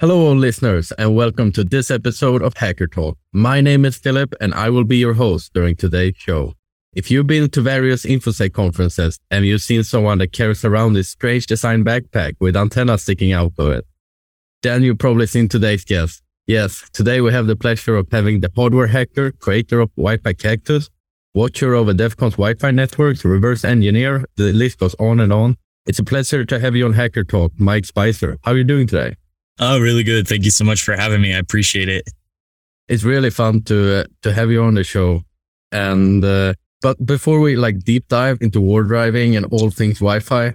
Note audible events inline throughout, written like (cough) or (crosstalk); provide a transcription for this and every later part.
Hello, all listeners, and welcome to this episode of Hacker Talk. My name is Philip, and I will be your host during today's show. If you've been to various InfoSec conferences and you've seen someone that carries around this strange design backpack with antennas sticking out of it, then you've probably seen today's guest. Yes, today we have the pleasure of having the hardware hacker, creator of Wi-Fi Cactus, watcher of a DEF Wi-Fi networks, reverse engineer, the list goes on and on. It's a pleasure to have you on Hacker Talk, Mike Spicer. How are you doing today? Oh, really good. Thank you so much for having me. I appreciate it. It's really fun to uh, to have you on the show. And uh, but before we like deep dive into war driving and all things Wi-Fi,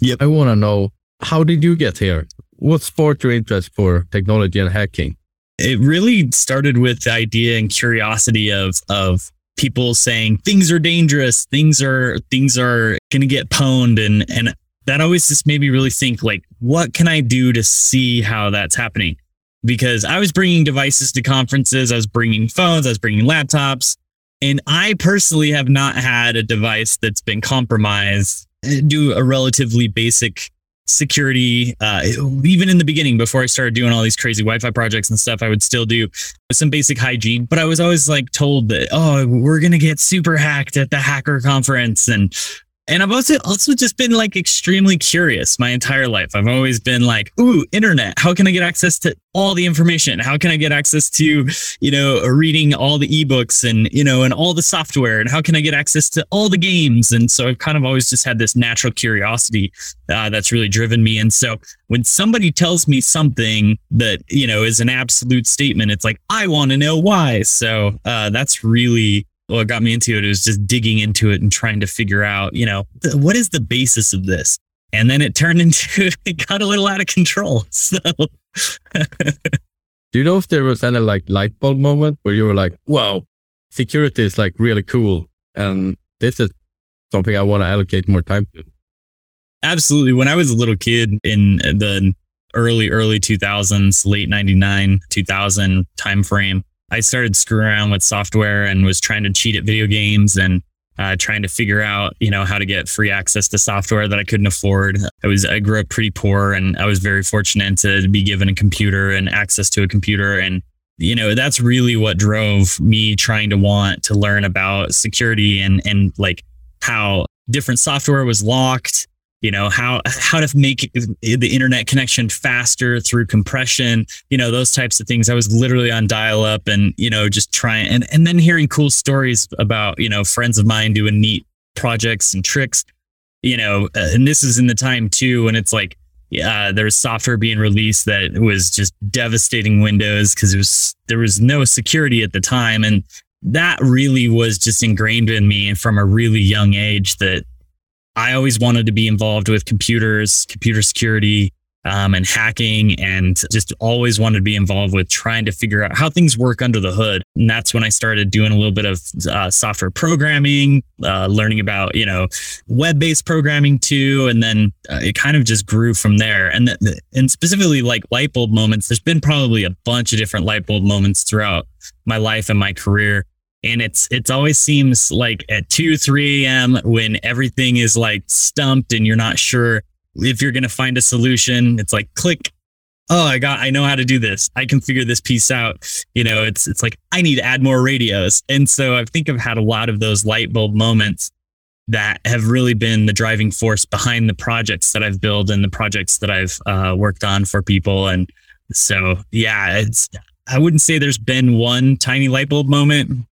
yep. I want to know how did you get here? What sparked your interest for technology and hacking? It really started with the idea and curiosity of of people saying things are dangerous, things are things are going to get pwned, and and that always just made me really think like, what can I do to see how that's happening? Because I was bringing devices to conferences, I was bringing phones, I was bringing laptops, and I personally have not had a device that's been compromised. Do a relatively basic security uh, even in the beginning before i started doing all these crazy wi-fi projects and stuff i would still do some basic hygiene but i was always like told that oh we're gonna get super hacked at the hacker conference and and I've also also just been like extremely curious my entire life. I've always been like, ooh, internet. How can I get access to all the information? How can I get access to, you know, reading all the ebooks and, you know, and all the software? And how can I get access to all the games? And so I've kind of always just had this natural curiosity uh, that's really driven me. And so when somebody tells me something that, you know, is an absolute statement, it's like, I want to know why. So uh, that's really what got me into it was just digging into it and trying to figure out, you know, what is the basis of this? And then it turned (laughs) into, it got a little out of control. (laughs) So, do you know if there was any like light bulb moment where you were like, wow, security is like really cool. And this is something I want to allocate more time to? Absolutely. When I was a little kid in the early, early 2000s, late 99, 2000 timeframe, I started screwing around with software and was trying to cheat at video games and uh, trying to figure out, you know, how to get free access to software that I couldn't afford. I was, I grew up pretty poor and I was very fortunate to be given a computer and access to a computer. And, you know, that's really what drove me trying to want to learn about security and, and like how different software was locked you know how how to make the internet connection faster through compression you know those types of things. I was literally on dial up and you know just trying and and then hearing cool stories about you know friends of mine doing neat projects and tricks you know uh, and this is in the time too when it's like uh, there was software being released that was just devastating windows because it was there was no security at the time. And that really was just ingrained in me from a really young age that I always wanted to be involved with computers, computer security, um, and hacking, and just always wanted to be involved with trying to figure out how things work under the hood. And that's when I started doing a little bit of uh, software programming, uh, learning about you know web-based programming too, and then uh, it kind of just grew from there. And th- and specifically like light bulb moments. There's been probably a bunch of different light bulb moments throughout my life and my career and it's it's always seems like at 2 3 a.m when everything is like stumped and you're not sure if you're going to find a solution it's like click. Oh i got i know how to do this. I can figure this piece out. You know it's it's like i need to add more radios. And so i think i've had a lot of those light bulb moments that have really been the driving force behind the projects that i've built and the projects that i've uh, worked on for people. And so yeah it's i wouldn't say there's been one tiny light bulb moment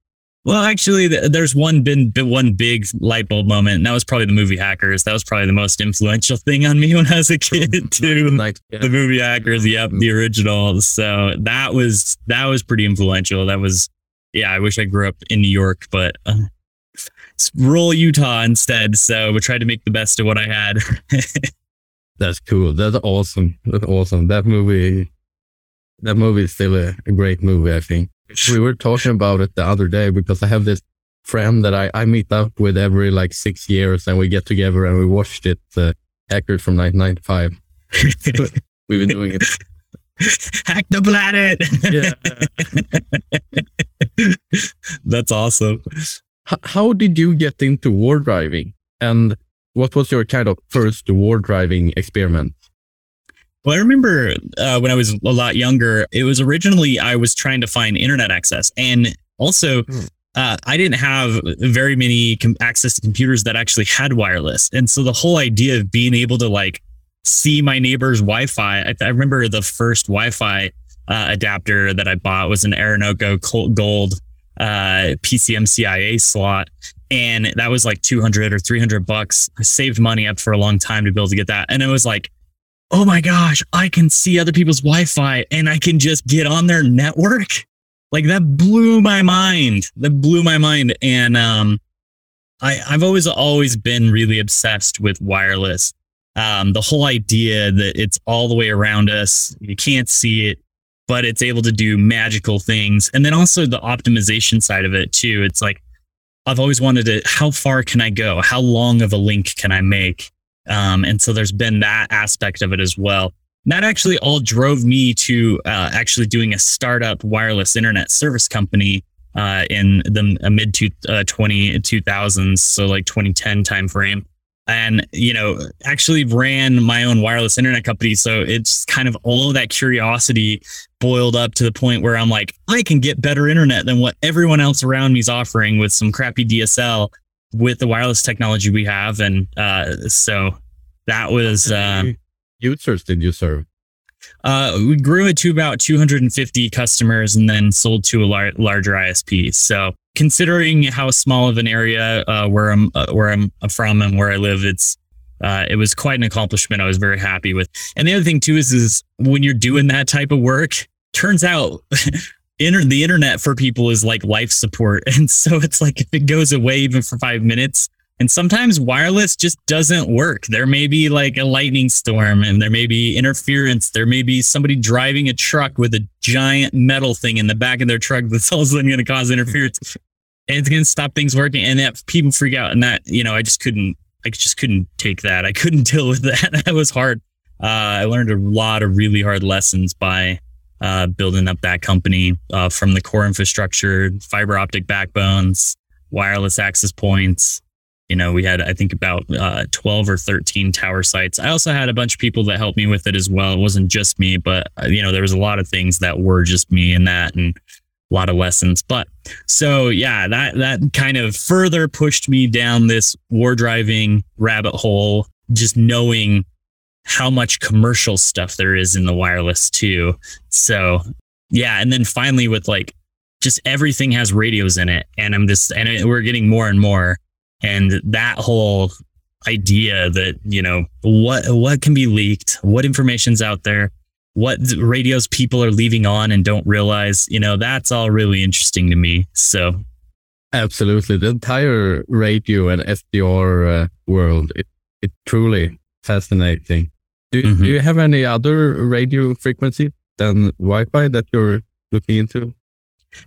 well, actually, there's one been one big light bulb moment, and that was probably the movie Hackers. That was probably the most influential (laughs) thing on me when I was a kid, (laughs) too. Like, yeah. The movie Hackers, yep, the original. So that was that was pretty influential. That was, yeah. I wish I grew up in New York, but uh, it's rural Utah instead. So we tried to make the best of what I had. (laughs) That's cool. That's awesome. That's awesome. That movie, that movie is still a, a great movie. I think we were talking about it the other day because I have this friend that I, I meet up with every like six years and we get together and we watched it, uh, Hackers from 1995. (laughs) We've been doing it. Hack the planet. yeah. (laughs) That's awesome. H- how did you get into war driving? And what was your kind of first war driving experiment? Well, I remember uh, when I was a lot younger, it was originally I was trying to find internet access. And also, hmm. uh, I didn't have very many com- access to computers that actually had wireless. And so the whole idea of being able to like see my neighbor's Wi Fi, I, I, remember the first Wi Fi uh, adapter that I bought was an Orinoco Gold uh, PCMCIA slot. And that was like 200 or 300 bucks. I saved money up for a long time to be able to get that. And it was like, oh my gosh, I can see other people's Wi Fi and I can just get on their network. Like that blew my mind. That blew my mind. And um, I, I've always, always been really obsessed with wireless. Um, the whole idea that it's all the way around us, you can't see it, but it's able to do magical things. And then also the optimization side of it too. It's like, I've always wanted to, how far can I go? How long of a link can I make? Um, and so there's been that aspect of it as well. that actually all drove me to uh, actually doing a startup wireless internet service company uh, in the mid to, uh, 20, 2000s, so like 2010 timeframe and you know actually ran my own wireless internet company so it's kind of all of that curiosity boiled up to the point where i'm like i can get better internet than what everyone else around me is offering with some crappy dsl with the wireless technology we have and uh, so that was uh, users did you serve uh, we grew it to about 250 customers and then sold to a lar- larger isp so considering how small of an area uh, where I'm uh, where I'm from and where I live, it's uh, it was quite an accomplishment. I was very happy with. And the other thing too is is when you're doing that type of work, turns out. (laughs) inter- the internet for people is like life support. (laughs) And so it's like if it goes away even for five minutes, and sometimes wireless just doesn't work. There may be like a lightning storm and there may be interference. There may be somebody driving a truck with a giant metal thing in the back of their truck that's (laughs) all of a sudden going to cause interference. And it's going to stop things working. And that people freak out. And that, you know, I just couldn't, I just couldn't take that. I couldn't (laughs) deal with that. that was hard. Uh, I learned a lot of really hard lessons by uh, building up that company uh, from the core infrastructure, fiber optic backbones, wireless access points, you know, we had, I think, about uh, 12 or 13 tower sites. I also had a bunch of people that helped me with it as well. It wasn't just me, but, uh, you know, there was a lot of things that were just me in that and a lot of lessons. But so, yeah, that, that kind of further pushed me down this war driving rabbit hole, just knowing how much commercial stuff there is in the wireless too. So, yeah. And then finally, with like, just everything has radios in it. And I'm just, and we're getting more and more and that whole idea that you know what what can be leaked what information's out there what radios people are leaving on and don't realize you know that's all really interesting to me so absolutely the entire radio and sdr uh, world it, it truly fascinating do, mm-hmm. do you have any other radio frequency than wi-fi that you're looking into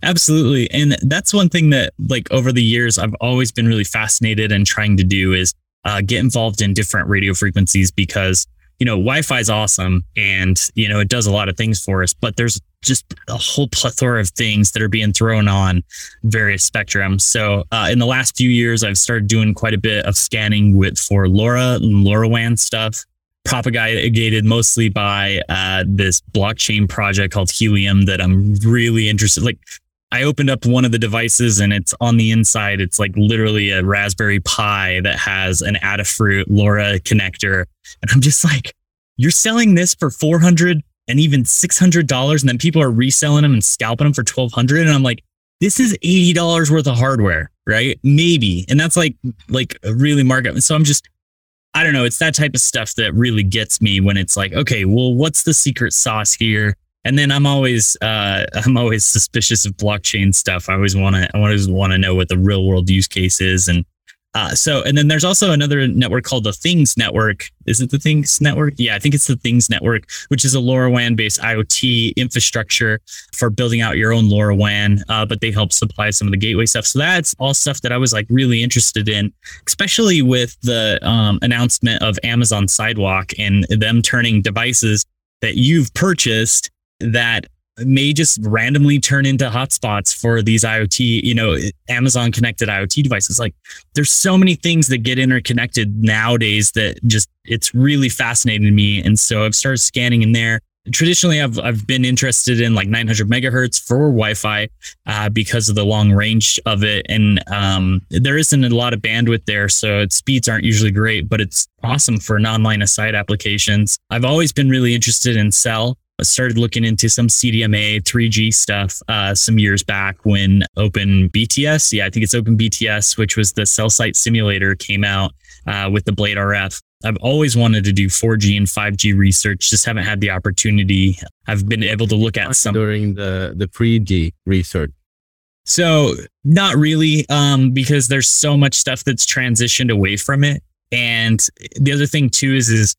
Absolutely. And that's one thing that, like, over the years, I've always been really fascinated and trying to do is uh, get involved in different radio frequencies because, you know, Wi Fi is awesome and, you know, it does a lot of things for us, but there's just a whole plethora of things that are being thrown on various spectrums. So, uh, in the last few years, I've started doing quite a bit of scanning with for LoRa and LoRaWAN stuff propagated mostly by uh, this blockchain project called Helium that I'm really interested. Like, I opened up one of the devices and it's on the inside. It's like literally a Raspberry Pi that has an Adafruit LoRa connector, and I'm just like, you're selling this for 400 and even $600 and then people are reselling them and scalping them for 1200 and I'm like this is $80 worth of hardware right maybe and that's like like a really market so I'm just I don't know. It's that type of stuff that really gets me when it's like, okay, well, what's the secret sauce here? And then I'm always, uh, (laughs) I'm always suspicious of blockchain stuff. I always want to, I always want to know what the real world use case is, and uh, so, and then there's also another network called the Things Network. Is it the Things Network? Yeah, I think it's the Things Network, which is a LoRaWAN based IoT infrastructure for building out your own LoRaWAN, uh, but they help supply some of the gateway stuff. So that's all stuff that I was like really interested in, especially with the um, announcement of Amazon Sidewalk and them turning devices that you've purchased that may just randomly turn into hotspots for these IoT, you know, Amazon connected IoT devices. Like there's so many things that get interconnected nowadays that just it's really fascinating to me. And so I've started scanning in there traditionally I've I've been interested in like 900 megahertz for Wi-Fi uh, because of the long range of it, and um, there isn't a lot of bandwidth there, so its speeds aren't usually great, but it's awesome for non-line of sight applications. I've always been really interested in cell. I started looking into some CDMA 3G stuff uh, some years back when OpenBTS, yeah, I think it's OpenBTS, which was the cell site simulator, came out uh, with the BladeRF. I've always wanted to do 4G and 5G research, just haven't had the opportunity. I've been able to look at some during the the 3G research. So not really, um, because there's so much stuff that's transitioned away from it. And the other thing too is is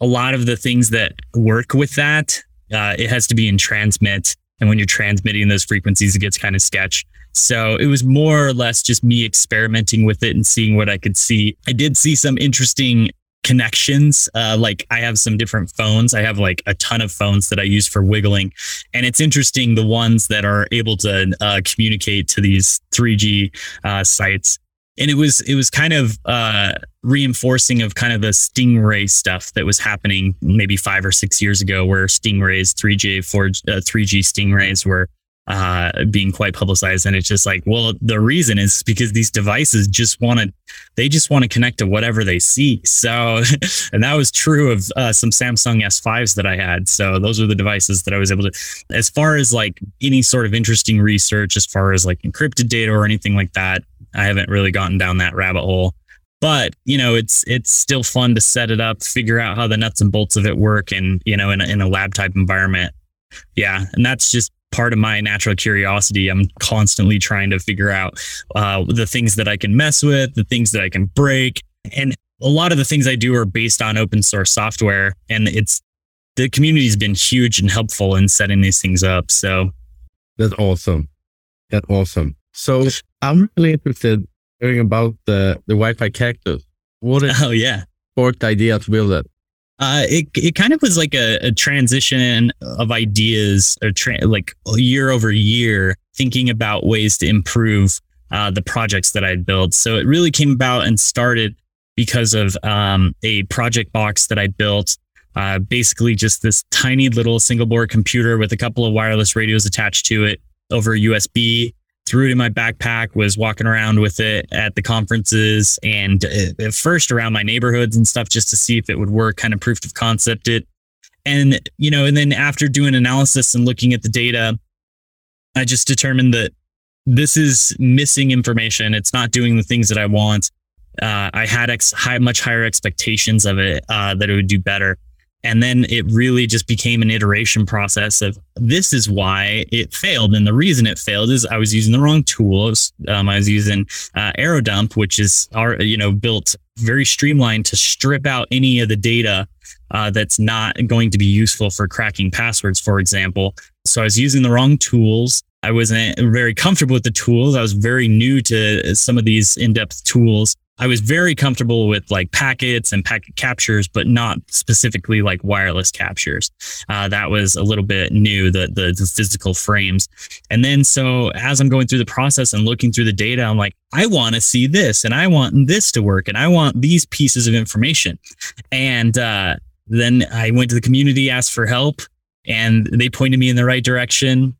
a lot of the things that work with that, uh, it has to be in transmit. And when you're transmitting those frequencies, it gets kind of sketch. So it was more or less just me experimenting with it and seeing what I could see. I did see some interesting connections. Uh, like I have some different phones. I have like a ton of phones that I use for wigling, and it's interesting the ones that are able to uh, communicate to these 3G uh, sites. And it was it was kind of uh, reinforcing of kind of the Stingray stuff that was happening maybe five or six years ago, where Stingrays 3G 4 3G Stingrays were uh, being quite publicized. And it's just like, well, the reason is because these devices just want to, they just want to connect to whatever they see. So, (laughs) and that was true of uh, some Samsung S5s that I had. So those are the devices that I was able to, as far as like any sort of interesting research, as far as like encrypted data or anything like that, I haven't really gotten down that rabbit hole. But you know, it's it's still fun to set it up, figure out how the nuts and bolts of it work, and you know, in a, in a lab type environment. Yeah, and that's just part of my natural curiosity. I'm constantly trying to figure out uh, the things that I can mess with, the things that I can break. And a lot of the things I do are based on open source software. And it's the community's been huge and helpful in setting these things up. So that's awesome. That's awesome. So I'm really interested hearing about the, the Wi Fi cactus. What is (laughs) oh, yeah. Sparked idea to build it? Uh, it it kind of was like a, a transition of ideas, or tra- like year over year, thinking about ways to improve uh, the projects that I'd built. So it really came about and started because of um, a project box that I built. Uh, basically, just this tiny little single board computer with a couple of wireless radios attached to it over USB threw it in my backpack, was walking around with it at the conferences and uh, at first around my neighborhoods and stuff just to see if it would work, kind of proof of concept it. And, you know, and then after doing analysis and looking at the data, I just determined that this is missing information. It's not doing the things that I want. Uh, I had ex- high, much higher expectations of it uh, that it would do better. And then it really just became an iteration process of this is why it failed. And the reason it failed is I was using the wrong tools. Um, I was using uh, airodump, which is our, you know, built very streamlined to strip out any of the data uh, that's not going to be useful for cracking passwords, for example. So I was using the wrong tools. I wasn't very comfortable with the tools. I was very new to some of these in depth tools. I was very comfortable with like packets and packet captures, but not specifically like wireless captures. Uh, that was a little bit new, the, the, the physical frames. And then so as I'm going through the process and looking through the data, I'm like, I want to see this, and I want this to work, and I want these pieces of information. And uh, then I went to the community, asked for help, and they pointed me in the right direction.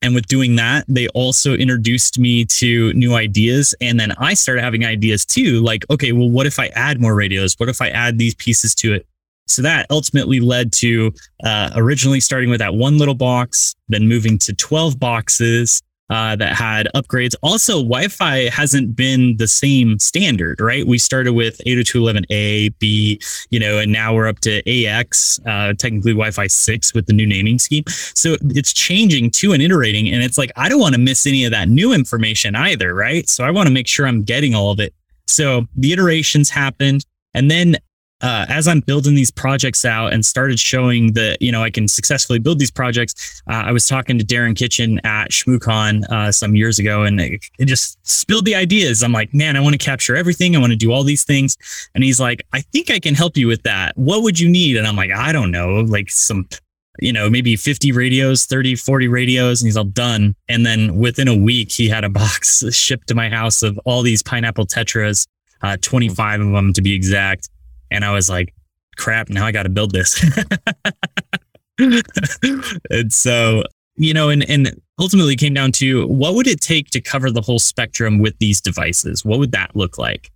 And with doing that, they also introduced me to new ideas. And then I started having ideas too, like, okay, well, what if I add more radios? What if I add these pieces to it? So that ultimately led to uh, originally starting with that one little box, then moving to 12 boxes, uh, that had upgrades. Also, Wi-Fi hasn't been the same standard, right? We started with 802.11a, b, you know, and now we're up to AX, uh, technically Wi-Fi 6 with the new naming scheme. So it's changing too and iterating. And it's like I don't want to miss any of that new information either, right? So I want to make sure I'm getting all of it. So the iterations happened. And then uh, as I'm building these projects out and started showing that you know I can successfully build these projects, uh, I was talking to Darren Kitchen at ShmooCon uh, some years ago, and it, it, just spilled the ideas. I'm like, man, I want to capture everything. I want to do all these things, and he's like, I think I can help you with that. What would you need? And I'm like, I don't know, like some you know, maybe 50 radios, 30, 40 radios, and he's all done. And then within a week, he had a (laughs) box shipped to my house of all these pineapple tetras, uh, 25 of them to be exact. And I was like, crap, now I got to build this. (laughs) and so, you know, and, and ultimately came down to what would it take to cover the whole spectrum with these devices? What would that look like?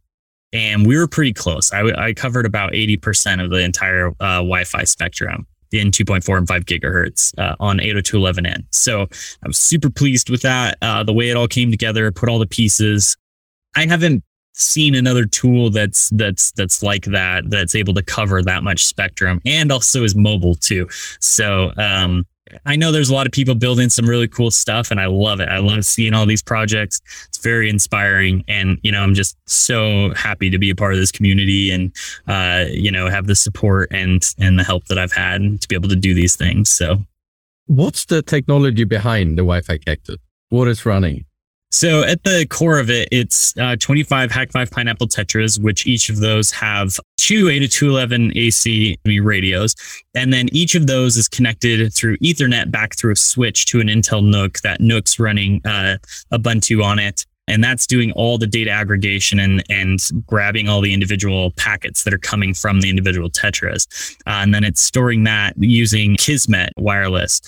And we were pretty close. I, I covered about 80% of the entire uh, Wi Fi spectrum in 2.4 and 5 gigahertz uh, on 802.11n. So I was super pleased with that. Uh, the way it all came together, put all the pieces. I haven't seen another tool that's that's that's like that that's able to cover that much spectrum and also is mobile too. So um, I know there's a lot of people building some really cool stuff and I love it. I love seeing all these projects. It's very inspiring. And, you know, I'm just so happy to be a part of this community and, uh, you know, have the support and, and the help that I've had to be able to do these things. So what's the technology behind the Wi-Fi cactus? What is running? So at the core of it, it's uh, 25 Hak5 Pineapple Tetras, which each of those have two 802.11 AC radios. And then each of those is connected through Ethernet back through a switch to an Intel NUC. That NUC's running uh, Ubuntu on it. And that's doing all the data aggregation and, and grabbing all the individual packets that are coming from the individual Tetras. Uh, and then it's storing that using Kismet wireless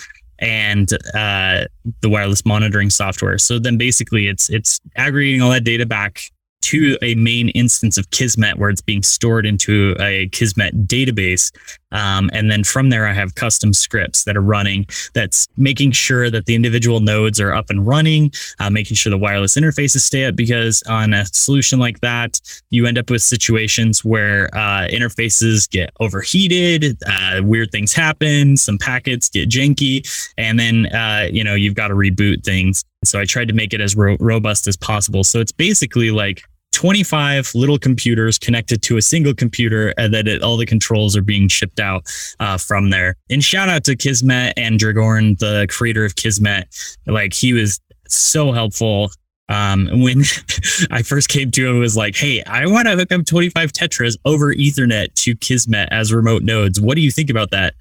and uh, the wireless monitoring software. So then basically it's it's aggregating all that data back to a main instance of Kismet where it's being stored into a Kismet database. Um, and then from there, I have custom scripts that are running that's making sure that the individual nodes are up and running, uh, making sure the wireless interfaces stay up. Because on a solution like that, you end up with situations where uh, interfaces get overheated, uh, weird things happen, some packets get janky, and then uh, you know you've got to reboot things. So I tried to make it as ro- robust as possible. So it's basically like 25 little computers connected to a single computer and then it, all the controls are being shipped out uh, from there. And shout out to Kismet and Dragorn, the creator of Kismet. Like he was so helpful. Um, when (laughs) I first came to him, it was like, Hey, I want to hook up 25 Tetras over ethernet to Kismet as remote nodes. What do you think about that?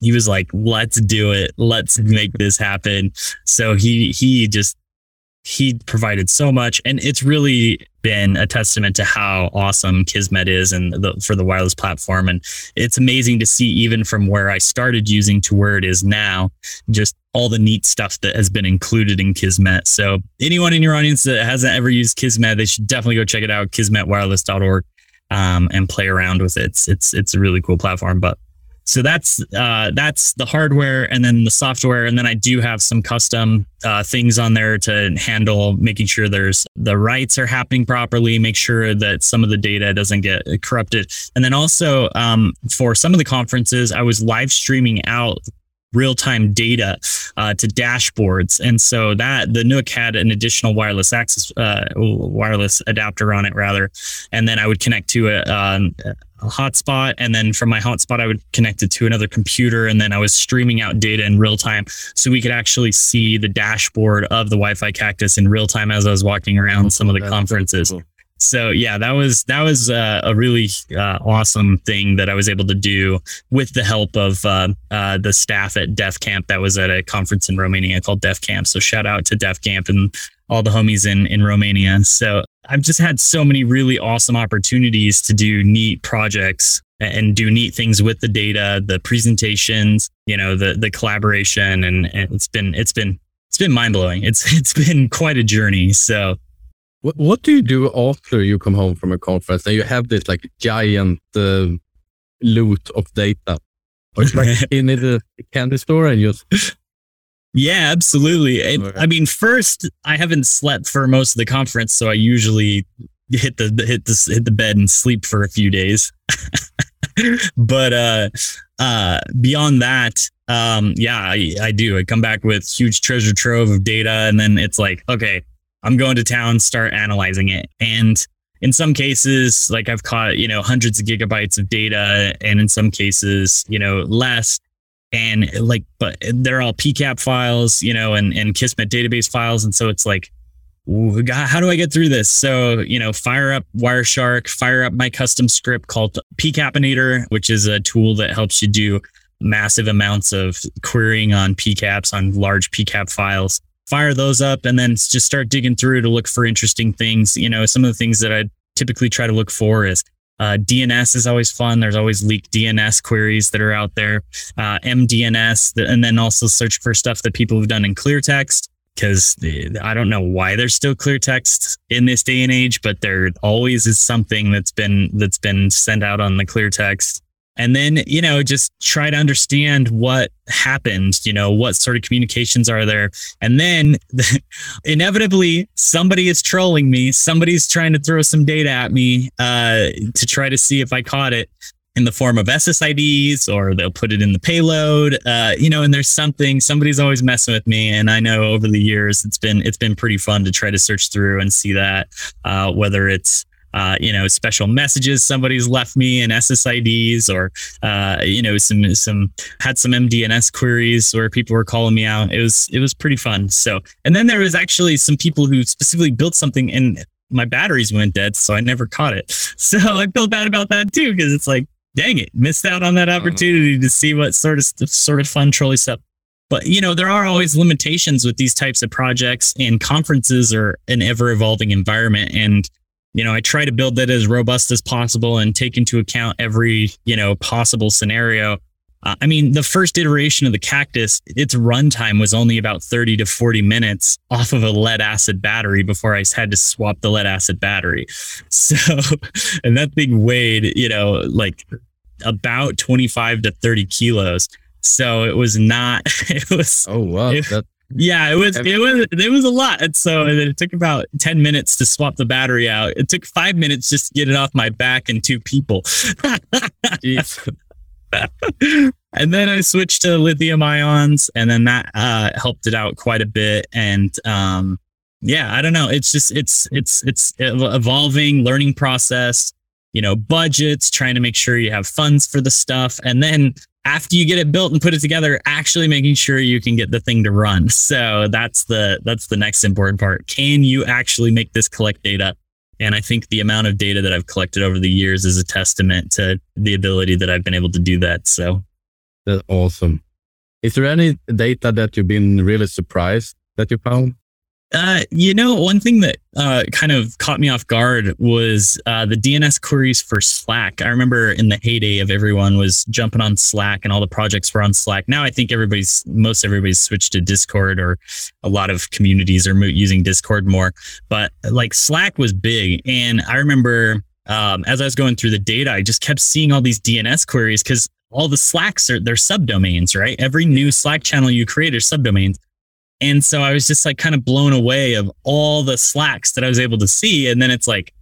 He was like, let's do it. Let's make this happen. So he, he just he provided so much and it's really been a testament to how awesome kismet is and the, for the wireless platform. And it's amazing to see even from where i started using to where it is now just all the neat stuff that has been included in kismet. So anyone in your audience that hasn't ever used kismet they should definitely go check it out kismetwireless.org um, and play around with it. It's, it's it's a really cool platform but so that's uh, that's the hardware and then the software. And then i do have some custom uh, things on there to handle making sure there's the writes are happening properly make sure that some of the data doesn't get corrupted. And then also um, for some of the conferences i was live streaming out real-time data uh, to dashboards. And so that the NUC had an additional wireless access uh, wireless adapter on it rather. And then i would connect to a, um, a hotspot and then from my hotspot i would connect it to another computer and then i was streaming out data in real time so we could actually see the dashboard of the wi-fi cactus in real time as i was walking around some of the conferences. cool so yeah, that was that was uh, a really uh, awesome thing that I was able to do with the help of uh, uh the staff at Def Camp. That was at a conference in Romania called Def Camp. So shout out to Def Camp and all the homies in in Romania. So I've just had so many really awesome opportunities to do neat projects and do neat things with the data, the presentations, you know, the the collaboration, and, and it's been it's been it's been mind blowing. It's (laughs) it's been quite a journey. So what, what do you do after you come home from a conference and you have this like giant uh, loot of data? Or it's like (laughs) in the candy store and just. (laughs) Yeah, absolutely. It, I mean, first, I haven't slept for most of the conference, so I usually hit the hit the hit the bed and sleep for a few days. (laughs) but uh, uh, beyond that, um, yeah, I, I do. I come back with huge treasure trove of data, and then it's like, okay, I'm going to town, start analyzing it. And in some cases, like I've caught, you know, hundreds of gigabytes of data, and in some cases, you know, less. And like, but they're all PCAP files, you know, and, and Kismet database files. And so it's like, how do I get through this? So, you know, fire up Wireshark, fire up my custom script called PCAPinator, which is a tool that helps you do massive amounts of querying on PCAPs on large PCAP files. Fire those up and then just start digging through to look for interesting things. You know, some of the things that I typically try to look for is uh, DNS is always fun. There's always leaked DNS queries that are out there, uh, MDNS, and then also search for stuff that people have done in clear text because I don't know why there's still clear text in this day and age, but there always is something that's been that's been sent out on the clear text. And then, you know, just try to understand what happened, you know, what sort of communications are there. And then (laughs) inevitably somebody is trolling me. Somebody's trying to throw some data at me uh, to try to see if I caught it in the form of SSIDs or they'll put it in the payload. Uh, you know, and there's something somebody's always messing with me, and I know over the years it's been it's been pretty fun to try to search through and see that uh, whether it's uh, you know, special messages somebody's left me and SSIDs, or uh, you know, some some had some MDNS queries where people were calling me out. It was it was pretty fun. So, and then there was actually some people who specifically built something and my batteries went dead, so I never caught it. (laughs) So I feel bad about that too because it's like dang it, missed out on that uh-huh. opportunity to see what sort of sort of fun trolley stuff. But you know, there are always limitations with these types of projects, and conferences are an ever evolving environment. And you know, I try to build that as robust as possible and take into account every you know possible scenario. Uh, I mean, the first iteration of the Cactus, its runtime was only about 30 to 40 minutes off of a lead acid battery before I had to swap the lead acid battery. (laughs) So, and that thing weighed, you know, like about 25 to 30 kilos. So it was not, (laughs) it was, oh, wow. It, that, yeah, it was, it was, it was a lot. And so it took about 10 minutes to swap the battery out. It took five minutes just to get it off my back and two people. (laughs) and then I switched to lithium ions, and then that uh, helped it out quite a bit. And um, yeah, I don't know. It's just it's it's it's evolving learning process. You know, budgets, trying to make sure you have funds for the stuff, and then after you get it built and put it together, actually making sure you can get the thing to run. So that's the that's the next important part. Can you actually make this collect data? And I think the amount of data that I've collected over the years is a testament to the ability that I've been able to do that. So that's awesome. Is there any data that you've been really surprised that you found? Uh, you know, one thing that uh, kind of caught me off guard was uh, the DNS queries for Slack. I remember in the heyday of everyone was jumping on Slack and all the projects were on Slack. Now I think everybody's, most everybody's switched to Discord or a lot of communities are using Discord more. But like Slack was big. And I remember um, as I was going through the data, I just kept seeing all these DNS queries because all the Slacks are, they're subdomains, right? Every new Slack channel you create are subdomains. And so I was just like kind of blown away of all the slacks that I was able to see. And then it's like,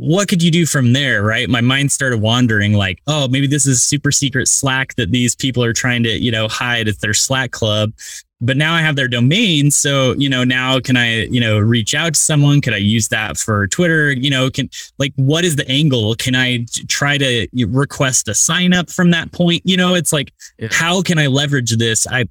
what could you do from there? Right. My mind started wandering like, oh, maybe this is super secret Slack that these people are trying to, you know, hide at their Slack club. But now I have their domain. So, you know, now can I, you know, reach out to someone? Could I use that for Twitter? You know, can like, what is the angle? Can I try to request a sign up from that point? You know, it's like, yeah. how can I leverage this? I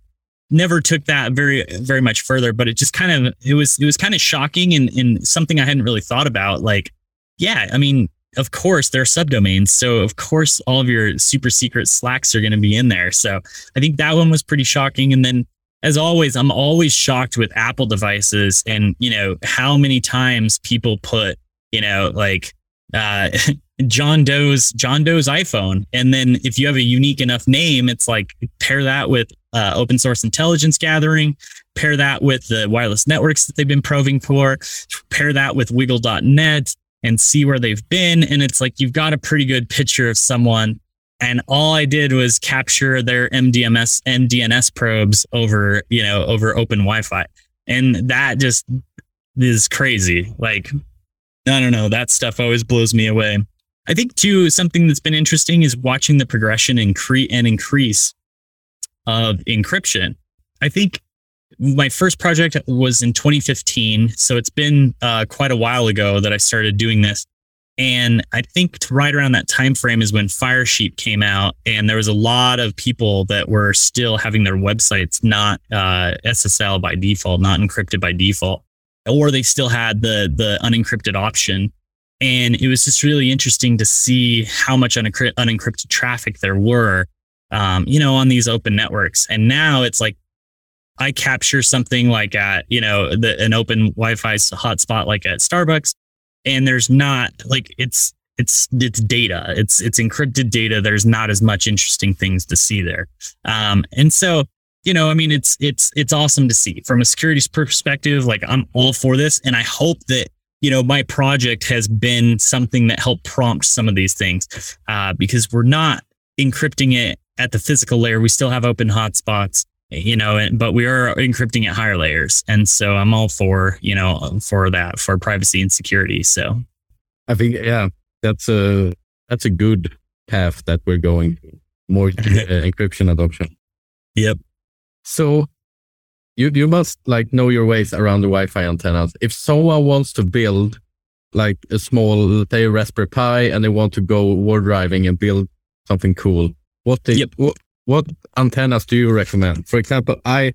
never took that very very much further but it just kind of it was it was kind of shocking and, and something i hadn't really thought about like yeah i mean of course there are subdomains so of course all of your super secret slacks are going to be in there so i think that one was pretty shocking and then as always i'm always shocked with apple devices and you know how many times people put you know like uh (laughs) John Doe's John Doe's iPhone. And then if you have a unique enough name, it's like pair that with uh, open source intelligence gathering, pair that with the wireless networks that they've been probing for, pair that with wigle.net and see where they've been. And it's like you've got a pretty good picture of someone. And all I did was capture their MDMS MDNS probes over, you know, over open Wi-Fi. And that just is crazy. Like, I don't know, that stuff always blows me away. I think too something that's been interesting is watching the progression increase and increase of encryption. I think my first project was in 2015, so it's been uh, quite a while ago that I started doing this. And I think right around that time frame is when Firesheep came out, and there was a lot of people that were still having their websites not uh, SSL by default, not encrypted by default, or they still had the the unencrypted option. And it was just really interesting to see how much unencrypted traffic there were um, you know, on these open networks. And now it's like I capture something like at, you know, the, an open Wi-Fi hotspot like at Starbucks, and there's not like it's it's it's data. It's it's encrypted data. There's not as much interesting things to see there. Um, and so you know, I mean, it's it's it's awesome to see from a security perspective. Like I'm all for this, and I hope that you know my project has been something that helped prompt some of these things uh, because we're not encrypting it at the physical layer. We still have open hotspots, you know, but we are encrypting at higher layers, and so I'm all for you know for that for privacy and security. So I think yeah, that's a that's a good path that we're going more (laughs) uh, encryption adoption. Yep. So you you must like know your ways around the Wi-Fi antennas. If someone wants to build like a small, say Raspberry Pi, and they want to go war driving and build something cool, what they, yep. what, what antennas do you recommend? For example, I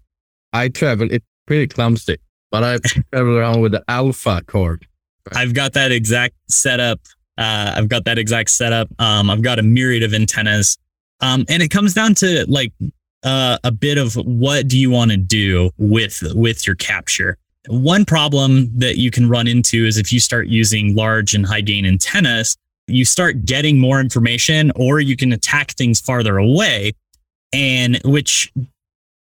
I travel. It's pretty clumsy, but I travel around with the Alfa cord. I've got that exact setup. Uh, I've got that exact setup. Um, I've got a myriad of antennas. Um, and it comes down to like uh, a bit of what do you want to do with with your capture. One problem that you can run into is if you start using large and high gain antennas, you start getting more information, or you can attack things farther away, and which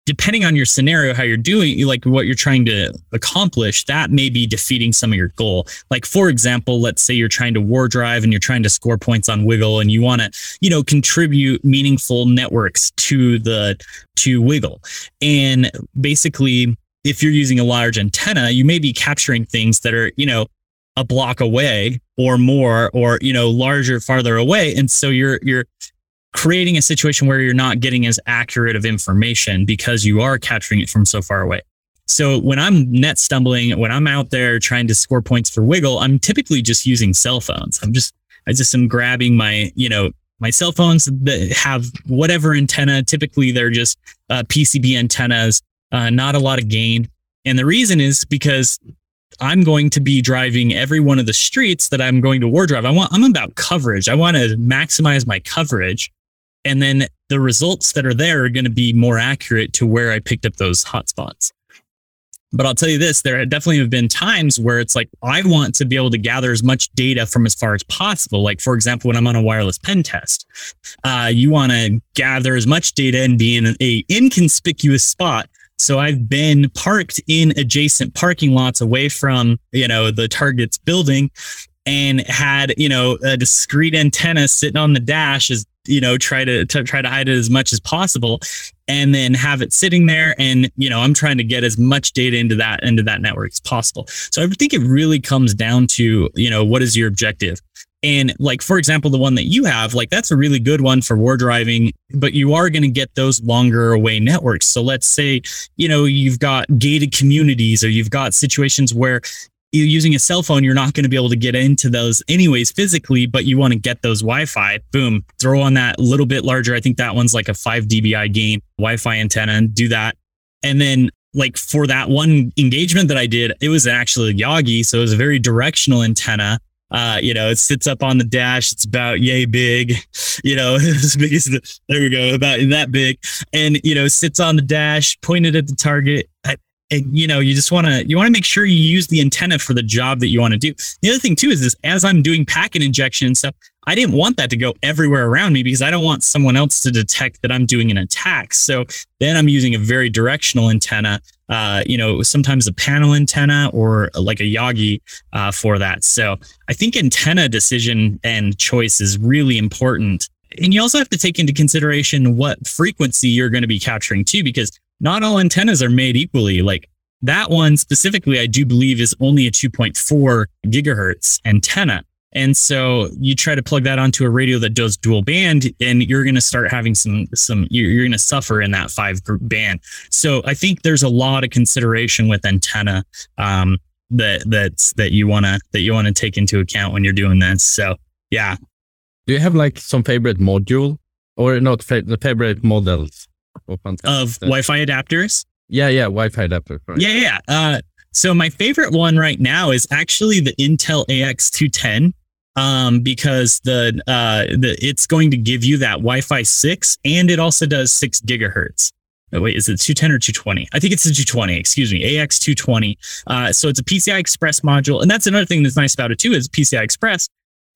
depending on your scenario, how you're doing, like what you're trying to accomplish, that may be defeating some of your goal. Like, for example, let's say you're trying to war drive and you're trying to score points on WiGLE and you want to, you know, contribute meaningful networks to the, to WiGLE. And basically, if you're using a large antenna, you may be capturing things that are, you know, a block away or more or you know larger farther away and so you're you're creating a situation where you're not getting as accurate of information because you are capturing it from so far away. So when I'm net stumbling, when I'm out there trying to score points for WiGLE, I'm typically just using cell phones. I'm just, I just am grabbing my, you know, my cell phones that have whatever antenna. Typically, they're just uh, PCB antennas, uh, not a lot of gain. And the reason is because I'm going to be driving every one of the streets that I'm going to war drive. I want, I'm about coverage. I want to maximize my coverage. And then the results that are there are going to be more accurate to where I picked up those hotspots. But I'll tell you this, there definitely have been times where it's like, I want to be able to gather as much data from as far as possible. Like, for example, when I'm on a wireless pen test, uh, you want to gather as much data and be in a inconspicuous spot. So I've been parked in adjacent parking lots away from, you know, the target's building and had, you know, a discrete antenna sitting on the dash as you know try to, to try to hide it as much as possible and then have it sitting there and you know i'm trying to get as much data into that into that network as possible. So i think it really comes down to you know what is your objective and like for example the one that you have like that's a really good one for war driving but you are going to get those longer away networks so let's say you know you've got gated communities or you've got situations where you're using a cell phone, you're not going to be able to get into those anyways physically, but you want to get those Wi-Fi. Boom, throw on that little bit larger. I think that one's like a five dBi gain Wi-Fi antenna and do that. And then like for that one engagement that I did, it was actually a Yagi. So it was a very directional antenna. Uh, you know, it sits up on the dash. It's about yay big, (laughs) you know, (laughs) as big as the, there we go, about that big. And, you know, sits on the dash, pointed at the target. And, you know, you just want to you want to make sure you use the antenna for the job that you want to do. The other thing too is this: as I'm doing packet injection and stuff, I didn't want that to go everywhere around me because I don't want someone else to detect that I'm doing an attack. So then I'm using a very directional antenna. Uh, you know, sometimes a panel antenna or like a Yagi uh, for that. So I think antenna decision and choice is really important. And you also have to take into consideration what frequency you're going to be capturing too, because not all antennas are made equally. Like that one specifically, I do believe is only a 2.4 gigahertz antenna. And so you try to plug that onto a radio that does dual band and you're going to start having some, some, you're, you're going to suffer in that five group band. So I think there's a lot of consideration with antenna, um, that, that's, that you want to, that you want to take into account when you're doing this. So yeah. Do you have like some favorite module or not the favorite models? of Wi-Fi adapters. Yeah, yeah, Wi-Fi adapter. Right. Yeah, yeah. Uh, so my favorite one right now is actually the Intel AX210. Um, because the uh, the it's going to give you that Wi-Fi six, and it also does six gigahertz. Oh, wait, is it 210 or 220? I think it's the 220. Excuse me, AX220. Uh, so it's a PCI Express module, and that's another thing that's nice about it too is PCI Express.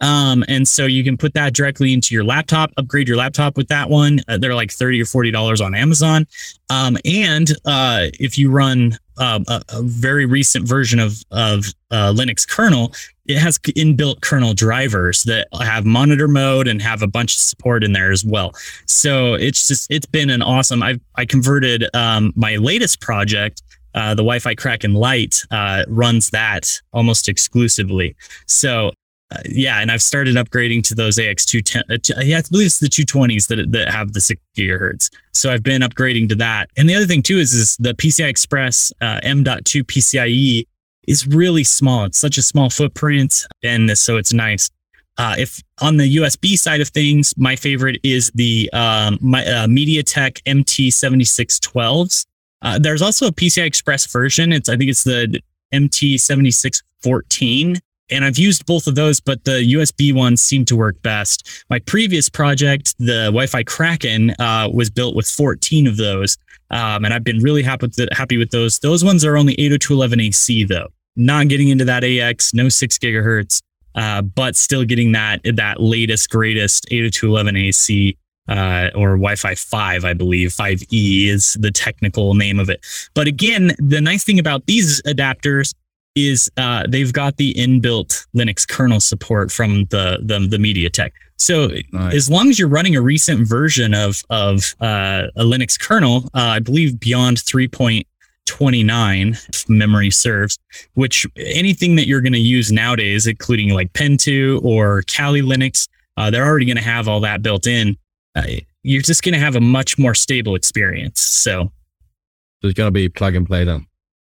Um, and so you can put that directly into your laptop, upgrade your laptop with that one. Uh, they're like 30 or $40 on Amazon. Um, and uh, if you run uh, a, a, very recent version of, of uh, Linux kernel, it has inbuilt kernel drivers that have monitor mode and have a bunch of support in there as well. So it's just, it's been an awesome, I, I converted um, my latest project uh, the Wi-Fi Kraken Lite uh, runs that almost exclusively. So uh, yeah, and I've started upgrading to those AX210. Uh, yeah, I believe it's the 220s that that have the six gigahertz. So I've been upgrading to that. And the other thing too is is the PCI Express uh, M.2 PCIe is really small. It's such a small footprint, and so it's nice. Uh, if on the USB side of things, my favorite is the um, my, uh, MediaTek MT7612s. Uh, there's also a PCI Express version. It's I think it's the MT7614 and I've used both of those, but the USB ones seem to work best. My previous project, the Wi-Fi Kraken, uh, was built with 14 of those, um, and I've been really happy with the, happy with those. Those ones are only 802.11ac though, not getting into that AX, no six gigahertz, uh, but still getting that that latest greatest 802.11ac. Uh, or Wi-Fi 5, I believe. 5E is the technical name of it. But again, the nice thing about these adapters is uh, they've got the inbuilt Linux kernel support from the the, the MediaTek. So nice. as long as you're running a recent version of of uh, a Linux kernel, uh, I believe beyond 3.29, if memory serves, which anything that you're going to use nowadays, including like Pentoo or Kali Linux, uh, they're already going to have all that built in. Uh, you're just going to have a much more stable experience. So it's going to be plug and play then.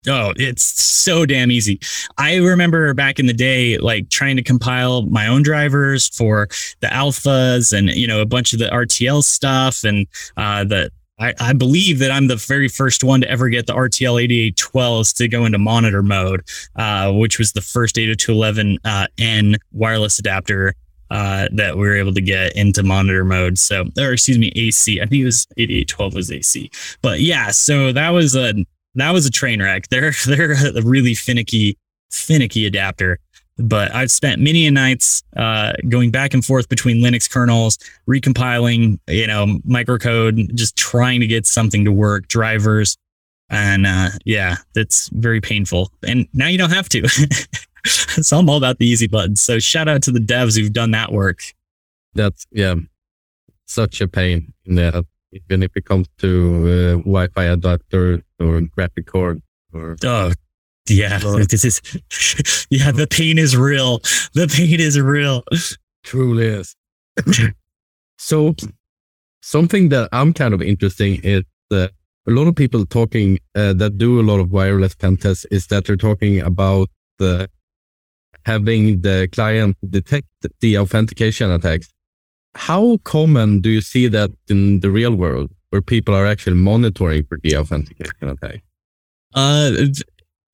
Oh, it's so damn easy. I remember back in the day, like trying to compile my own drivers for the Alfas and, you know, a bunch of the RTL stuff. And uh, the, I, I believe that I'm the very first one to ever get the RTL 8812s to go into monitor mode, uh, which was the first 802.11 uh, wireless adapter uh, that we were able to get into monitor mode. So, or excuse me, AC. I think it was 8812 was AC. But yeah, so that was a that was a train wreck. They're (laughs) they're a really finicky finicky adapter. But I've spent many nights uh, going back and forth between Linux kernels, recompiling, you know, microcode, just trying to get something to work, drivers, and uh, yeah, that's very painful. And now you don't have to. (laughs) so I'm all about the easy buttons. So shout out to the devs who've done that work. That's yeah, such a pain in the even if it comes to uh, Wi-Fi adapter or graphic card or oh yeah (laughs) this is (laughs) yeah the pain is real. The pain is real. Truly is. So something that i'm kind of interesting is that a lot of people talking uh, that do a lot of wireless pen tests is that they're talking about the having the client detect the authentication attacks how common do you see that in the real world where people are actually monitoring for the authentication attack? Uh,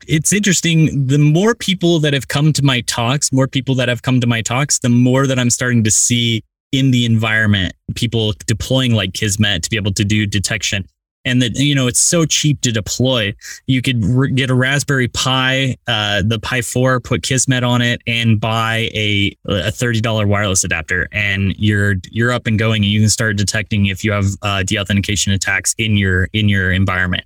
it's interesting. The more people that have come to my talks, more people that have come to my talks, the more that I'm starting to see in the environment people deploying like Kismet to be able to do detection and that you know it's so cheap to deploy. You could re- get a Raspberry Pi, uh, the Pi Four, put Kismet on it, and buy a a thirty dollar wireless adapter, and you're you're up and going, and you can start detecting if you have uh, deauthentication attacks in your in your environment.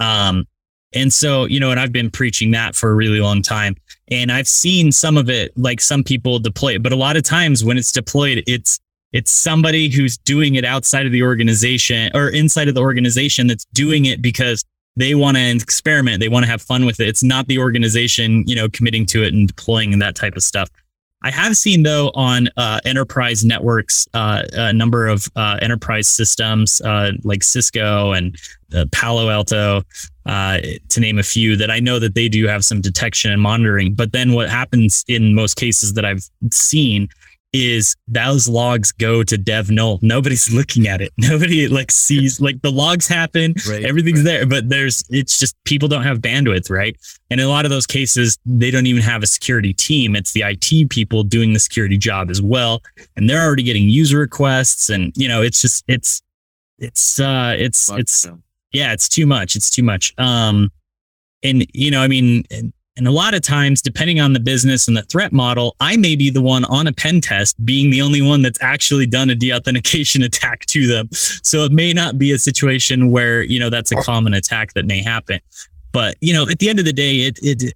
Um, and so you know, and I've been preaching that for a really long time, and I've seen some of it, like some people deploy it, but a lot of times when it's deployed, it's it's somebody who's doing it outside of the organization or inside of the organization that's doing it because they want to experiment. They want to have fun with it. It's not the organization, you know, committing to it and deploying and that type of stuff. I have seen though on uh, enterprise networks uh, a number of uh, enterprise systems uh, like Cisco and uh, Palo Alto, uh, to name a few, that I know that they do have some detection and monitoring. But then what happens in most cases that I've seen is those logs go to dev null. Nobody's (laughs) looking at it. Nobody like sees (laughs) like the logs happen, right, everything's right. there, but there's it's just people don't have bandwidth, right? And in a lot of those cases, they don't even have a security team. It's the IT people doing the security job as well, and they're already getting user requests, and you know, it's just it's it's uh it's it's yeah, it's too much. It's too much. Um, and you know, I mean, and a lot of times, depending on the business and the threat model, I may be the one on a pen test being the only one that's actually done a deauthentication (laughs) attack to them. So it may not be a situation where, you know, that's a common attack that may happen. But, you know, at the end of the day, it, it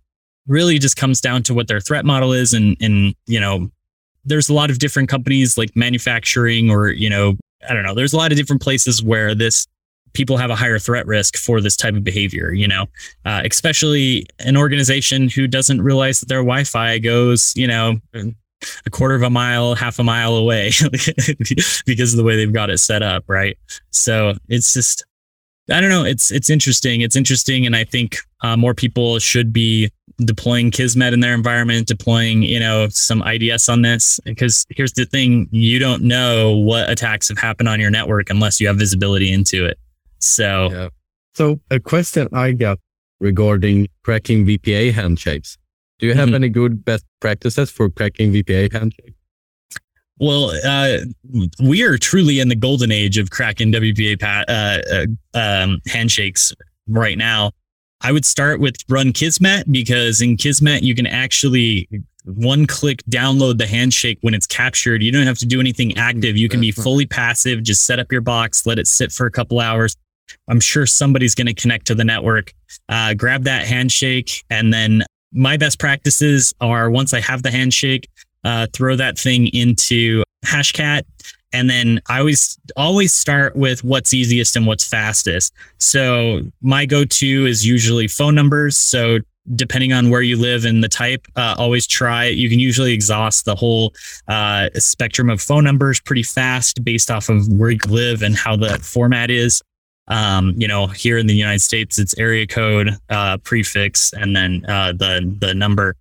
really just comes down to what their threat model is. And, and, you know, there's a lot of different companies like manufacturing or, you know, I don't know, there's a lot of different places where this people have a higher threat risk for this type of behavior, you know, uh, especially an organization who doesn't realize that their Wi Fi goes, you know, a quarter of a mile, half a mile away (laughs) because of the way they've got it set up. Right. So it's just, I don't know. It's, it's interesting. It's interesting. And I think uh, more people should be deploying Kismet in their environment, deploying, you know, some IDS on this. Because here's the thing you don't know what attacks have happened on your network unless you have visibility into it. So, yeah. so a question I got regarding cracking VPA handshakes. Do you have mm-hmm. any good best practices for cracking VPA handshakes? Well, uh, we are truly in the golden age of cracking WPA pa- uh, uh, um, handshakes right now. I would start with run Kismet because in Kismet you can actually one click download the handshake when it's captured. You don't have to do anything active. You can be fully passive. Just set up your box, let it sit for a couple hours, I'm sure somebody's going to connect to the network. Uh, grab that handshake. And then my best practices are once I have the handshake, uh, throw that thing into Hashcat. And then I always always start with what's easiest and what's fastest. So my go-to is usually phone numbers. So depending on where you live and the type, uh, always try. You can usually exhaust the whole uh, spectrum of phone numbers pretty fast based off of where you live and how the format is. Um, you know, here in the United States, it's area code, uh, prefix, and then uh, the the number,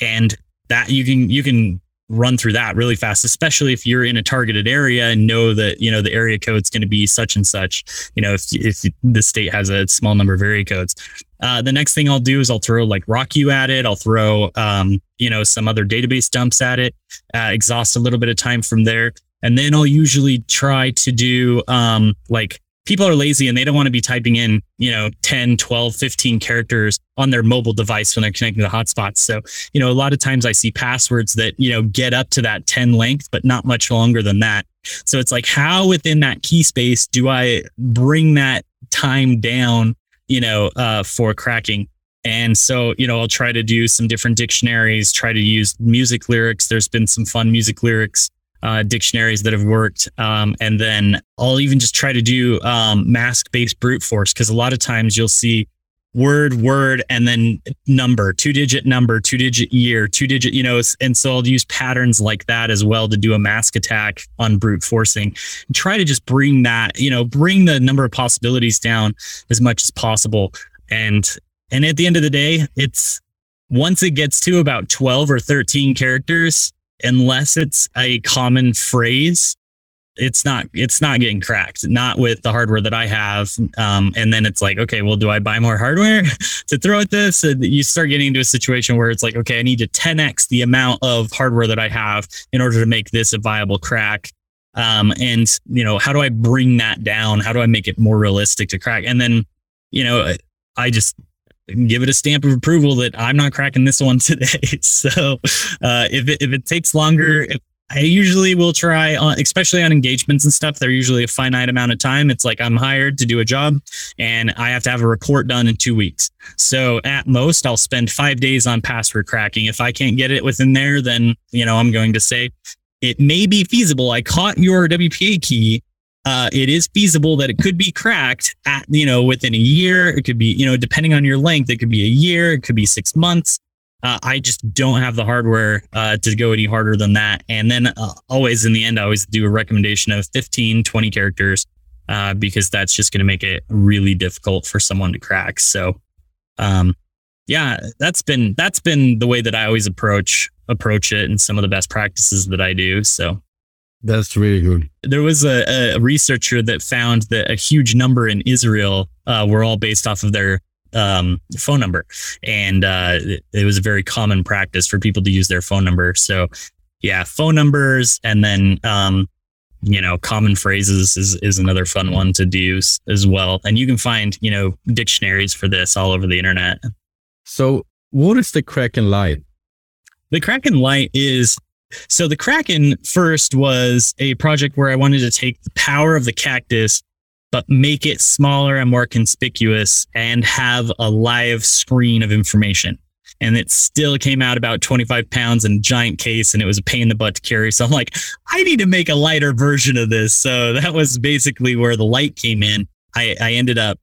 and that you can you can run through that really fast, especially if you're in a targeted area and know that you know the area code is going to be such and such. You know, if if the state has a small number of area codes. Uh, the next thing I'll do is I'll throw like RockYou at it. I'll throw um, you know some other database dumps at it. Uh, exhaust a little bit of time from there, and then I'll usually try to do um, like people are lazy and they don't want to be typing in, you know, 10, 12, 15 characters on their mobile device when they're connecting to hotspots. So, you know, a lot of times I see passwords that, you know, get up to that 10 length, but not much longer than that. So it's like, how within that key space do I bring that time down, you know, uh, for cracking? And so, you know, I'll try to do some different dictionaries, try to use music lyrics. There's been some fun music lyrics uh, dictionaries that have worked. Um, and then I'll even just try to do um, mask based brute force because a lot of times you'll see word, word, and then number, two digit number, two digit year, two digit, you know, and so I'll use patterns like that as well to do a mask attack on brute forcing and try to just bring that, you know, bring the number of possibilities down as much as possible. And, and at the end of the day, it's once it gets to about 12 or 13 characters, unless it's a common phrase, it's not it's not getting cracked. Not with the hardware that I have. Um, and then it's like, okay, well, do I buy more hardware (laughs) to throw at this? And you start getting into a situation where it's like, okay, I need to 10x the amount of hardware that I have in order to make this a viable crack. Um, and you know, how do I bring that down? How do I make it more realistic to crack? And then, you know, I just give it a stamp of approval that I'm not cracking this one (laughs) today. so uh, if it, if it takes longer, if, I usually will try on, especially on engagements and stuff. They're usually a finite amount of time. It's like I'm hired to do a job and I have to have a report done in two weeks. So at most, I'll spend five days on password cracking. If I can't get it within there, then, you know, I'm going to say it may be feasible. I caught your WPA key uh, it is feasible that it could be cracked at you know within a year. It could be you know depending on your length, it could be a year, it could be six months. Uh, I just don't have the hardware uh, to go any harder than that. And then uh, always in the end, I always do a recommendation of 15, 20 characters uh, because that's just going to make it really difficult for someone to crack. So, um, yeah, that's been that's been the way that I always approach approach it and some of the best practices that I do. So that's really good. There was a, a researcher that found that a huge number in Israel uh, were all based off of their um, phone number, and uh, it, it, was a very common practice for people to use their phone number. So, yeah, phone numbers, and then um, you know, common phrases is is another fun one to do as well. And you can find you know dictionaries for this all over the internet. So, what is the Kraken Light? The Kraken Light is so the Kraken first was a project where I wanted to take the power of the cactus, but make it smaller and more conspicuous and have a live screen of information. And it still came out about 25 pounds in a giant case and it was a pain in the butt to carry. So I'm like, I need to make a lighter version of this. So that was basically where the light came in. I, I ended up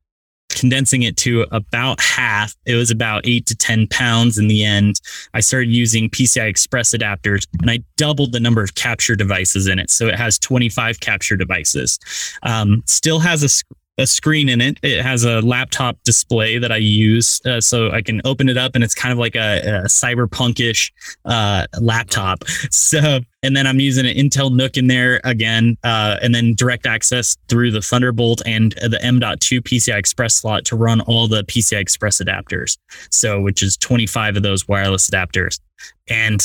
condensing it to about half. It was about eight to 10 pounds in the end. I started using PCI Express adapters and I doubled the number of capture devices in it. So it has 25 capture devices. Um, still has a a screen in it. It has a laptop display that I use, uh, so I can open it up, and it's kind of like a, a cyberpunkish uh, laptop. (laughs) So, and then I'm using an Intel NUC in there again, uh, and then direct access through the Thunderbolt and the M.2 PCI Express slot to run all the PCI Express adapters. So, which is 25 of those wireless adapters, and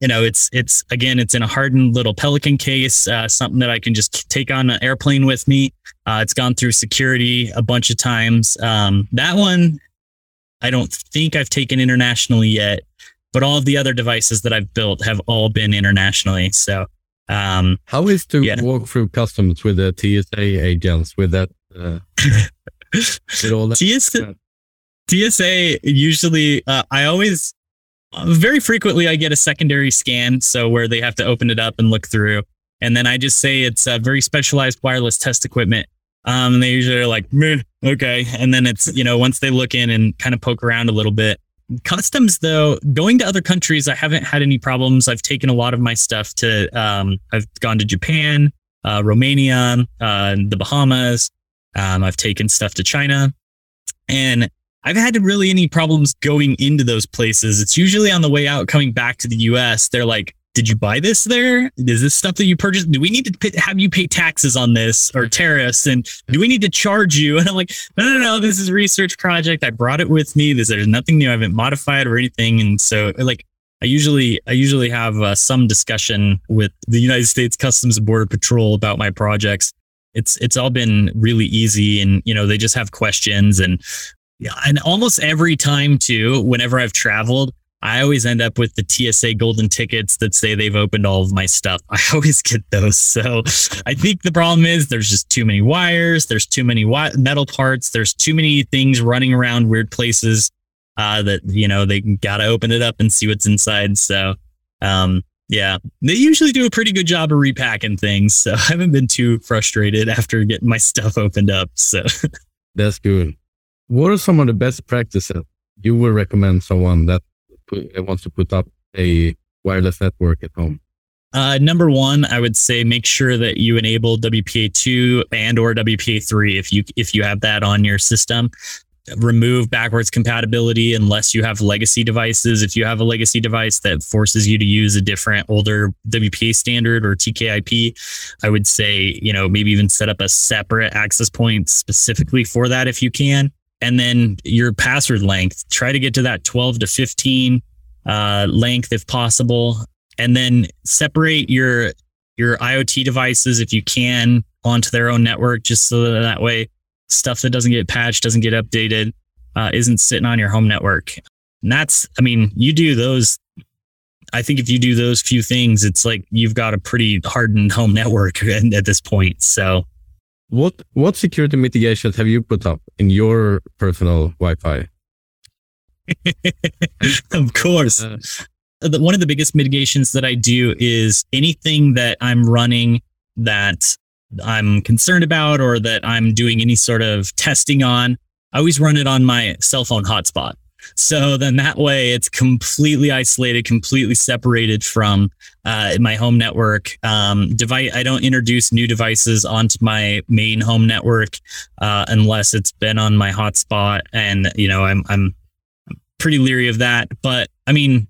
you know, it's it's again, it's in a hardened little Pelican case, uh, something that I can just take on an airplane with me. Uh, it's gone through security a bunch of times. Um, that one, I don't think I've taken internationally yet, but all of the other devices that I've built have all been internationally. So, um, how is to yeah. walk through customs with the TSA agents with that? Uh, (laughs) with all that? TSA, TSA usually, uh, I always very frequently I get a secondary scan, so where they have to open it up and look through, and then I just say it's a very specialized wireless test equipment. Um, and they usually are like, okay, and then it's you know once they look in and kind of poke around a little bit. Customs though, going to other countries, I haven't had any problems. I've taken a lot of my stuff to. Um, I've gone to Japan, uh, Romania, uh, the Bahamas. Um, I've taken stuff to China, and I've had really any problems going into those places. It's usually on the way out, coming back to the US. They're like, did you buy this there? Is this stuff that you purchased? Do we need to have you pay taxes on this or tariffs? And do we need to charge you? (laughs) And I'm like, no, no, no, this is research project. I brought it with me. There's, there's nothing new. I haven't modified or anything. And so like, I usually, I usually have uh, some discussion with the United States Customs and Border Patrol about my projects. It's, it's all been really easy and, you know, they just have questions and yeah, and almost every time too, whenever I've traveled, I always end up with the TSA golden tickets that say they've opened all of my stuff. (laughs) I always get those. So I think the problem is there's just too many wires, there's too many wi- metal parts, there's too many things running around weird places uh, that you know they got to open it up and see what's inside. So um, yeah, they usually do a pretty good job of repacking things. So (laughs) I haven't been too frustrated after getting my (laughs) stuff opened up. So that's good. What are some of the best practices you would recommend someone that wants to put up a wireless network at home? Uh, number one, I would say make sure that you enable WPA2 and or WPA3 if you if you have that on your system. Remove backwards compatibility unless you have legacy devices. If you have a legacy device that forces you to use a different older WPA standard or TKIP, I would say you know maybe even set up a separate access point specifically for that if you can and then your password length. Try to get to that 12 to 15 uh, length if possible, and then separate your your IoT devices if you can onto their own network, just so that, that way stuff that doesn't get patched, doesn't get updated, uh, isn't sitting on your home network. And that's, I mean, you do those. I think if you do those few things, it's like you've got a pretty hardened home (laughs) network at, at this point. So what what security mitigations have you put up in your personal Wi-Fi? (laughs) of course. Uh, one of the biggest mitigations that I do is anything that I'm running that I'm concerned about or that I'm doing any sort of testing on, I always run it on my cell phone hotspot. So then that way it's completely isolated, completely separated from uh, my home network. Um, device, I don't introduce new devices onto my main home network uh, unless it's been on my hotspot, and you know I'm I'm pretty leery of that. But I mean,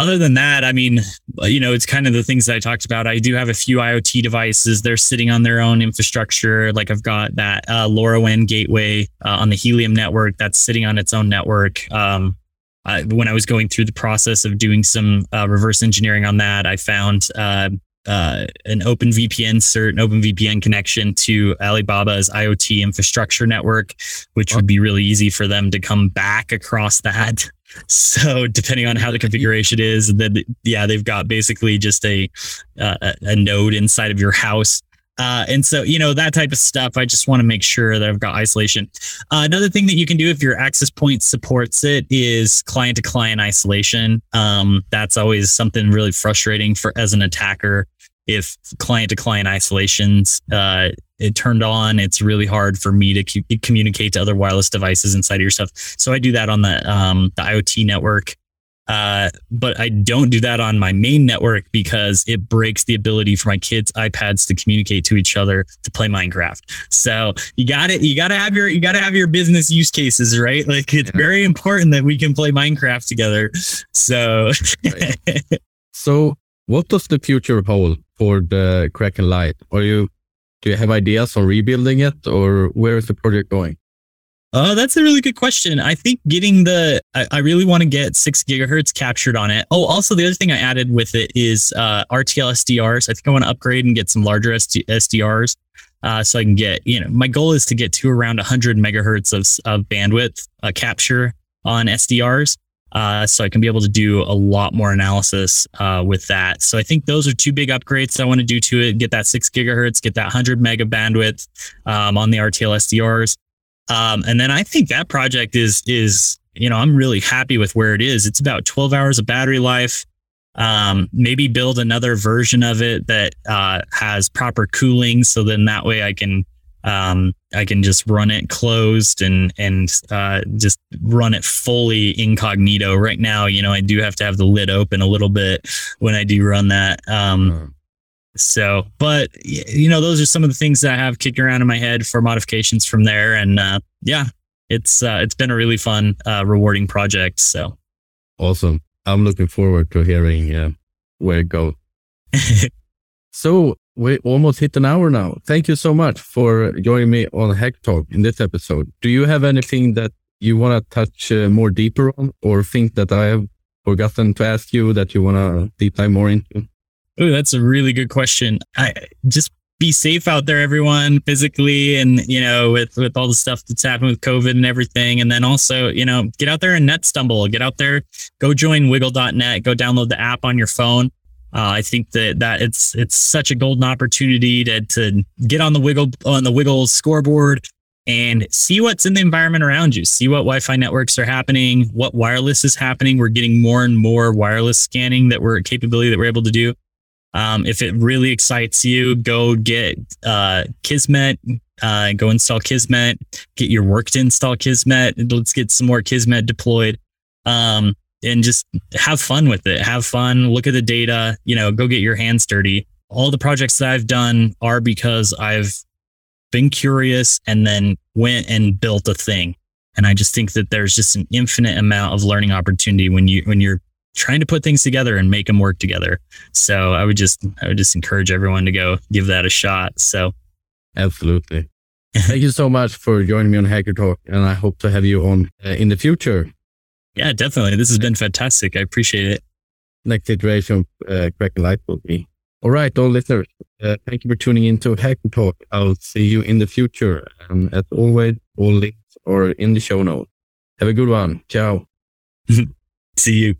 other than that, I mean, you know, it's kind of the things that I talked about. I do have a few IoT devices. They're sitting on their own infrastructure. Like I've got that uh, LoRaWAN gateway uh, on the Helium network that's sitting on its own network. Um, I, when I was going through the process of doing some uh, reverse engineering on that, I found uh, uh, an OpenVPN cert, an OpenVPN connection to Alibaba's IoT infrastructure network, which would be really easy for them to come back across that so depending on how the configuration is, then yeah, they've got basically just a uh, a node inside of your house. Uh, and so, you know, that type of stuff, I just want to make sure that I've got isolation. Uh, another thing that you can do if your access point supports it is client to client isolation. Um, that's always something really frustrating for as an attacker. If client to client isolations uh, it turned on, it's really hard for me to communicate to other wireless devices inside of your stuff. So I do that on the um, the IoT network. Uh, but I don't do that on my main network because it breaks the ability for my kids' iPads to communicate to each other to play Minecraft. So you got it. You got to have your you got to have your business use cases, right? Like it's yeah. very important that we can play Minecraft together. So, (laughs) so what does the future hold for the Kraken Light? Are you do you have ideas on rebuilding it or where is the project going? Oh, that's a really good question. I think getting the, I, I, really want to get six gigahertz captured on it. Oh, also the other thing I added with it is uh, RTL SDRs. I think I want to upgrade and get some larger SD, SDRs. Uh, so I can get, you know, my goal is to get to around 100 megahertz of, of bandwidth uh, capture on SDRs. Uh, so I can be able to do a lot more analysis uh, with that. So I think those are two big upgrades I want to do to it. Get that six gigahertz, get that 100 mega bandwidth um, on the RTL SDRs, um, and then I think that project is is you know I'm really happy with where it is. It's about 12 hours of battery life. Um, maybe build another version of it that uh, has proper cooling, so then that way I can um, I can just run it closed and and uh, just run it fully incognito. Right now, you know, I do have to have the lid open a little bit when I do run that. Um, uh-huh. So, but you know, those are some of the things that I have kicking around in my head for modifications from there. And uh, yeah, it's uh, it's been a really fun, uh, rewarding project. So awesome! I'm looking forward to hearing uh, where it goes. (laughs) so we almost hit an hour now. Thank you so much for joining me on Hack Talk in this episode. Do you have anything that you want to touch uh, more deeper on, or think that I have forgotten to ask you that you want to deep dive more into? Oh, that's a really good question. I just be safe out there, everyone, physically, and you know, with with all the stuff that's happened with COVID and everything. And then also, you know, get out there and net stumble. Get out there, go join wigle.net. Go download the app on your phone. Uh, I think that that it's it's such a golden opportunity to to get on the WiGLE on the WiGLE scoreboard and see what's in the environment around you. See what Wi-Fi networks are happening, what wireless is happening. We're getting more and more wireless scanning that we're capability that we're able to do. Um, if it really excites you, go get uh, Kismet. Uh, go install Kismet. Get your work to install Kismet. Let's get some more Kismet deployed. Um, and just have fun with it. Have fun. Look at the data. You know, go get your hands dirty. All the projects that I've done are because I've been curious and then went and built a thing. And I just think that there's just an infinite amount of learning opportunity when you when you're trying to put things together and make them work together. So I would just I would just encourage everyone to go give that a shot. So absolutely. (laughs) Thank you so much for joining me on Hacker Talk, and I hope to have you on uh, in the future. Yeah, definitely. This has been fantastic. I appreciate it. Next iteration, uh, Kraken Lite will be. All right, all listeners, uh, thank you for tuning in to Hacker Talk. I'll see you in the future. And as always, all links are in the show notes. Have a good one. Ciao. (laughs) see you.